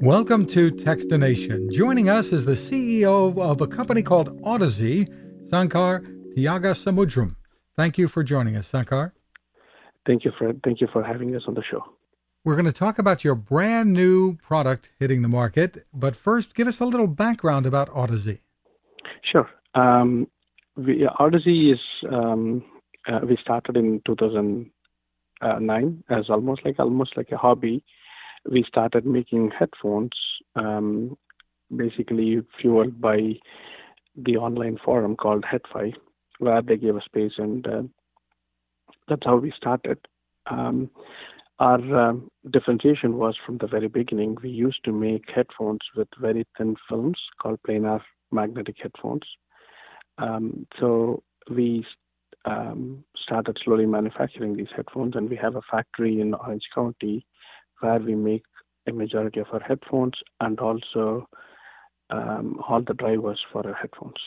Welcome to Techstination. Joining us is the CEO of a company called Audeze, Sankar Thiagasamudram. Thank you for joining us, Sankar. Thank you, Fred. Thank you for having us on the show. We're going to talk about your brand new product hitting the market, but first, give us a little background about Audeze. Sure. Um, we, Audeze is um, uh, we started in 2009 as almost like almost like a hobby we started making headphones, um, basically fueled by the online forum called HeadFi, where they gave a space, and uh, that's how we started. Um, our um, differentiation was from the very beginning. We used to make headphones with very thin films called planar magnetic headphones. Um, so we um, started slowly manufacturing these headphones, and we have a factory in Orange County where we make a majority of our headphones and also um, all the drivers for our headphones.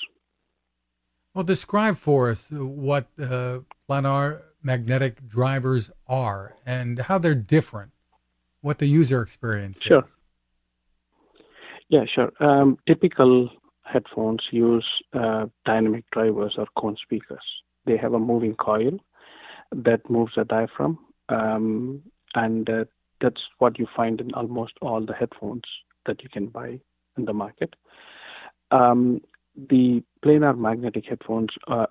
Well, describe for us what uh, planar magnetic drivers are and how they're different, what the user experience sure. is. Yeah, sure. Um, typical headphones use uh, dynamic drivers or cone speakers. They have a moving coil that moves a diaphragm, um, and uh, that's what you find in almost all the headphones that you can buy in the market. Um, the planar magnetic headphones uh,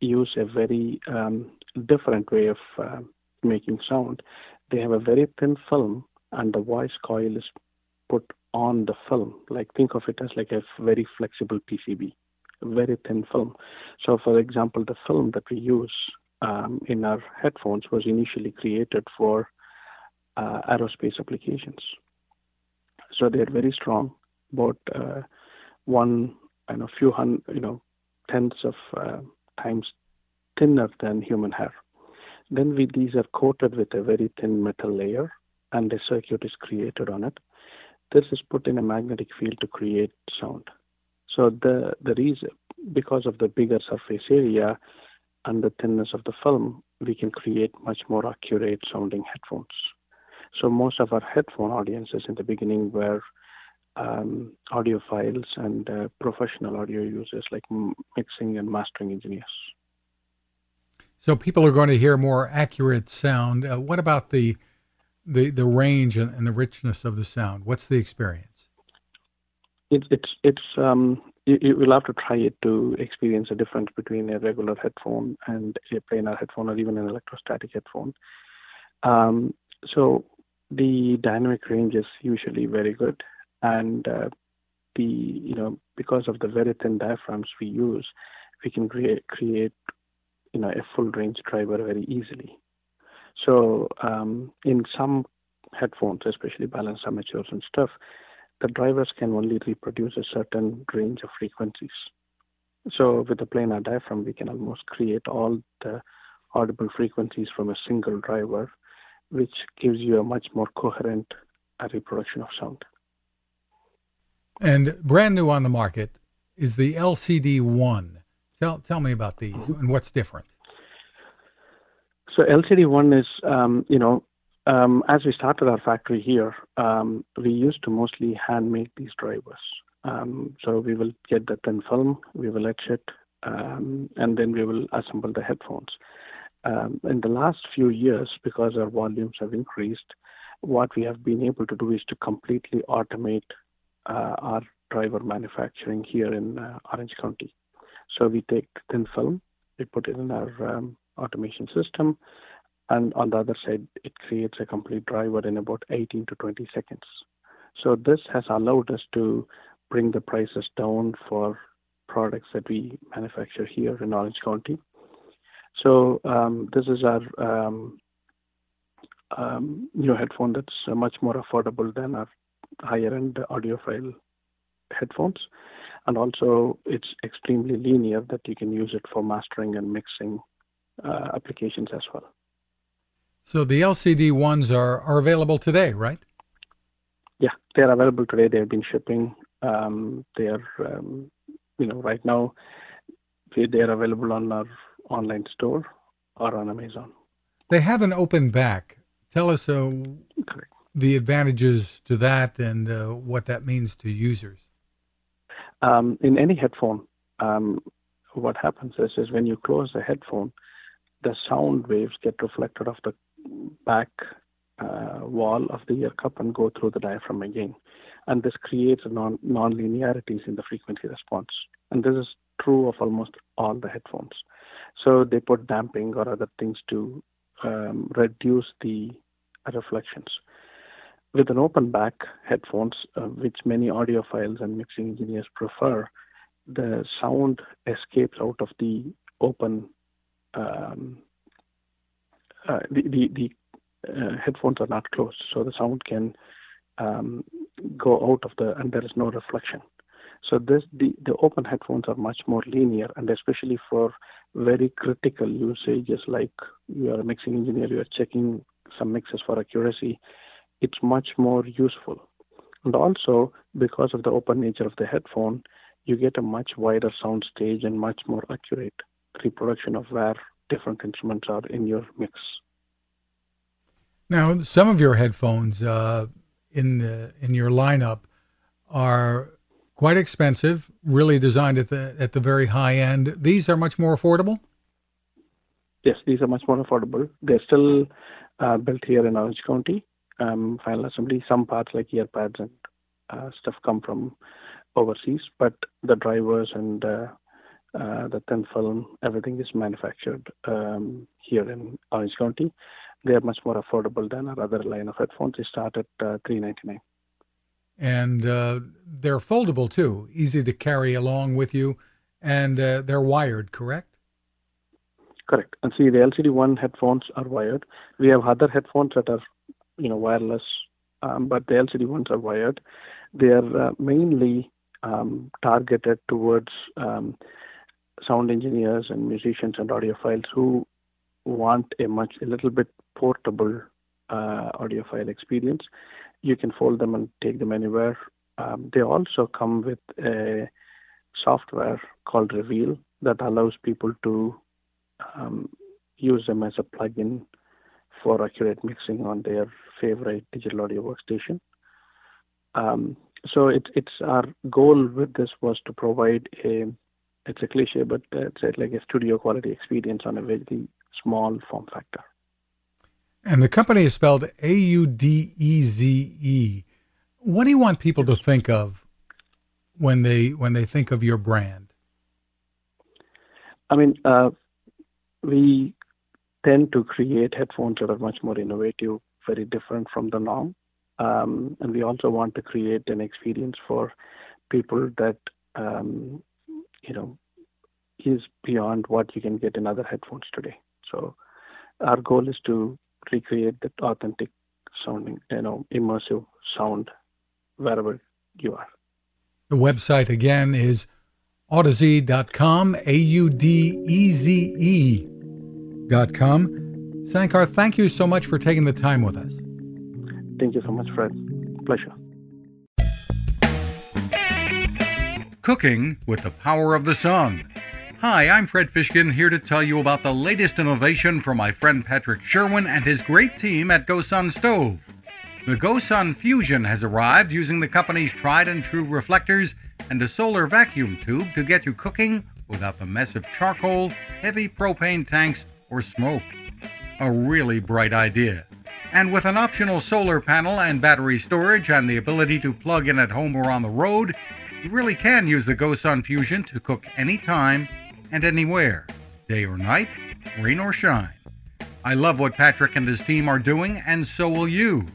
use a very um, different way of uh, making sound. They have a very thin film, and the voice coil is put on the film. Like think of it as like a very flexible PCB, very thin film. So, for example, the film that we use um, in our headphones was initially created for uh, aerospace applications. So they're very strong, about uh, one and a few hundred, you know, tenths of uh, times thinner than human hair. Then we, these are coated with a very thin metal layer, and a circuit is created on it. This is put in a magnetic field to create sound. So the the reason, because of the bigger surface area and the thinness of the film, we can create much more accurate sounding headphones. So most of our headphone audiences in the beginning were um, audiophiles and uh, professional audio users like mixing and mastering engineers. So people are going to hear more accurate sound. Uh, what about the the the range and, and, the richness of the sound? What's the experience? It's it's it's um you, you will have to try it to experience the difference between a regular headphone and a planar headphone or even an electrostatic headphone. Um, so the dynamic range is usually very good, and uh, the you know because of the very thin diaphragms we use, we can create create you know a full range driver very easily. So um, in some headphones, especially balanced armatures and stuff, the drivers can only reproduce a certain range of frequencies. So with the planar diaphragm, we can almost create all the audible frequencies from a single driver which gives you a much more coherent reproduction of sound. And brand new on the market is the LCD One. Tell tell me about these mm-hmm. and what's different. So LCD One is, um, you know, um, as we started our factory here, um, we used to mostly hand make these drivers. Um, so we will get the thin film, we will etch it, um, and then we will assemble the headphones. Um, in the last few years, because our volumes have increased, what we have been able to do is to completely automate uh, our driver manufacturing here in uh, Orange County. So we take thin film, we put it in our um, automation system, and on the other side, it creates a complete driver in about 18 to 20 seconds. So this has allowed us to bring the prices down for products that we manufacture here in Orange County. So um, this is our um, um, new headphone that's uh, much more affordable than our higher-end audiophile headphones, and also it's extremely linear that you can use it for mastering and mixing uh, applications as well. So the LCD ones are are available today, right? Yeah, they're available today. They've been shipping. Um, they're um, you know right now they're available on our online store or on Amazon. They have an open back. Tell us uh, the advantages to that and uh, what that means to users. Um, in any headphone, um, what happens is, is when you close the headphone, the sound waves get reflected off the back uh, wall of the ear cup and go through the diaphragm again. And this creates non non-linearities in the frequency response. And this is true of almost all the headphones. So they put damping or other things to um, reduce the reflections. With an open back headphones, uh, which many audiophiles and mixing engineers prefer, the sound escapes out of the open. Um, uh, the the, the uh, headphones are not closed, so the sound can um, go out of the and there is no reflection. So this the, the open headphones are much more linear, and especially for very critical usages like you are a mixing engineer, you are checking some mixes for accuracy. It's much more useful, and also because of the open nature of the headphone, you get a much wider sound stage and much more accurate reproduction of where different instruments are in your mix. Now, some of your headphones uh, in the in your lineup are quite expensive, really designed at the at the very high end. These are much more affordable. Yes, these are much more affordable. They're still uh, built here in Orange County. Um, final assembly. Some parts like ear pads and uh, stuff come from overseas, but the drivers and uh, uh the thin film, everything is manufactured um, here in Orange County. They are much more affordable than our other line of headphones. They start at uh, three ninety nine and uh, they're foldable too, easy to carry along with you, and uh, they're wired, correct? Correct. And see, the LCD one headphones are wired. We have other headphones that are, you know, wireless, um, but the LCD ones are wired. They are uh, mainly um, targeted towards um, sound engineers and musicians and audiophiles who want a much a little bit portable uh, audiophile experience you can fold them and take them anywhere. Um, they also come with a software called Reveal that allows people to um, use them as a plugin for accurate mixing on their favorite digital audio workstation. Um, so it's it's our goal with this was to provide a it's a cliche, but it's like a studio quality experience on a very small form factor. And the company is spelled A U D E Z E. What do you want people to think of when they when they think of your brand? I mean, uh, we tend to create headphones that are much more innovative, very different from the norm, um, and we also want to create an experience for people that um, you know is beyond what you can get in other headphones today. So our goal is to recreate that authentic sounding, you know, immersive sound wherever you are. The website again is audeze.com, A U D E Z E.com. Sankar, thank you so much for taking the time with us. Thank you so much, Fred. Pleasure. Cooking with the power of the sun. Hi, I'm Fred Fishkin here to tell you about the latest innovation from my friend Patrick Sherwin and his great team at GoSun Stove. The GoSun Fusion has arrived using the company's tried and true reflectors and a solar vacuum tube to get you cooking without the mess of charcoal, heavy propane tanks, or smoke. A really bright idea. And with an optional solar panel and battery storage and the ability to plug in at home or on the road, you really can use the GoSun Fusion to cook anytime and anywhere, day or night, rain or shine. I love what Patrick and his team are doing, and so will you.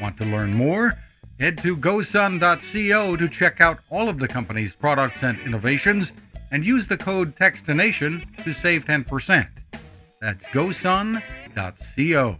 Want to learn more? Head to gosun.co to check out all of the company's products and innovations and use the code TECHSTINATION to save 10%. That's gosun.co.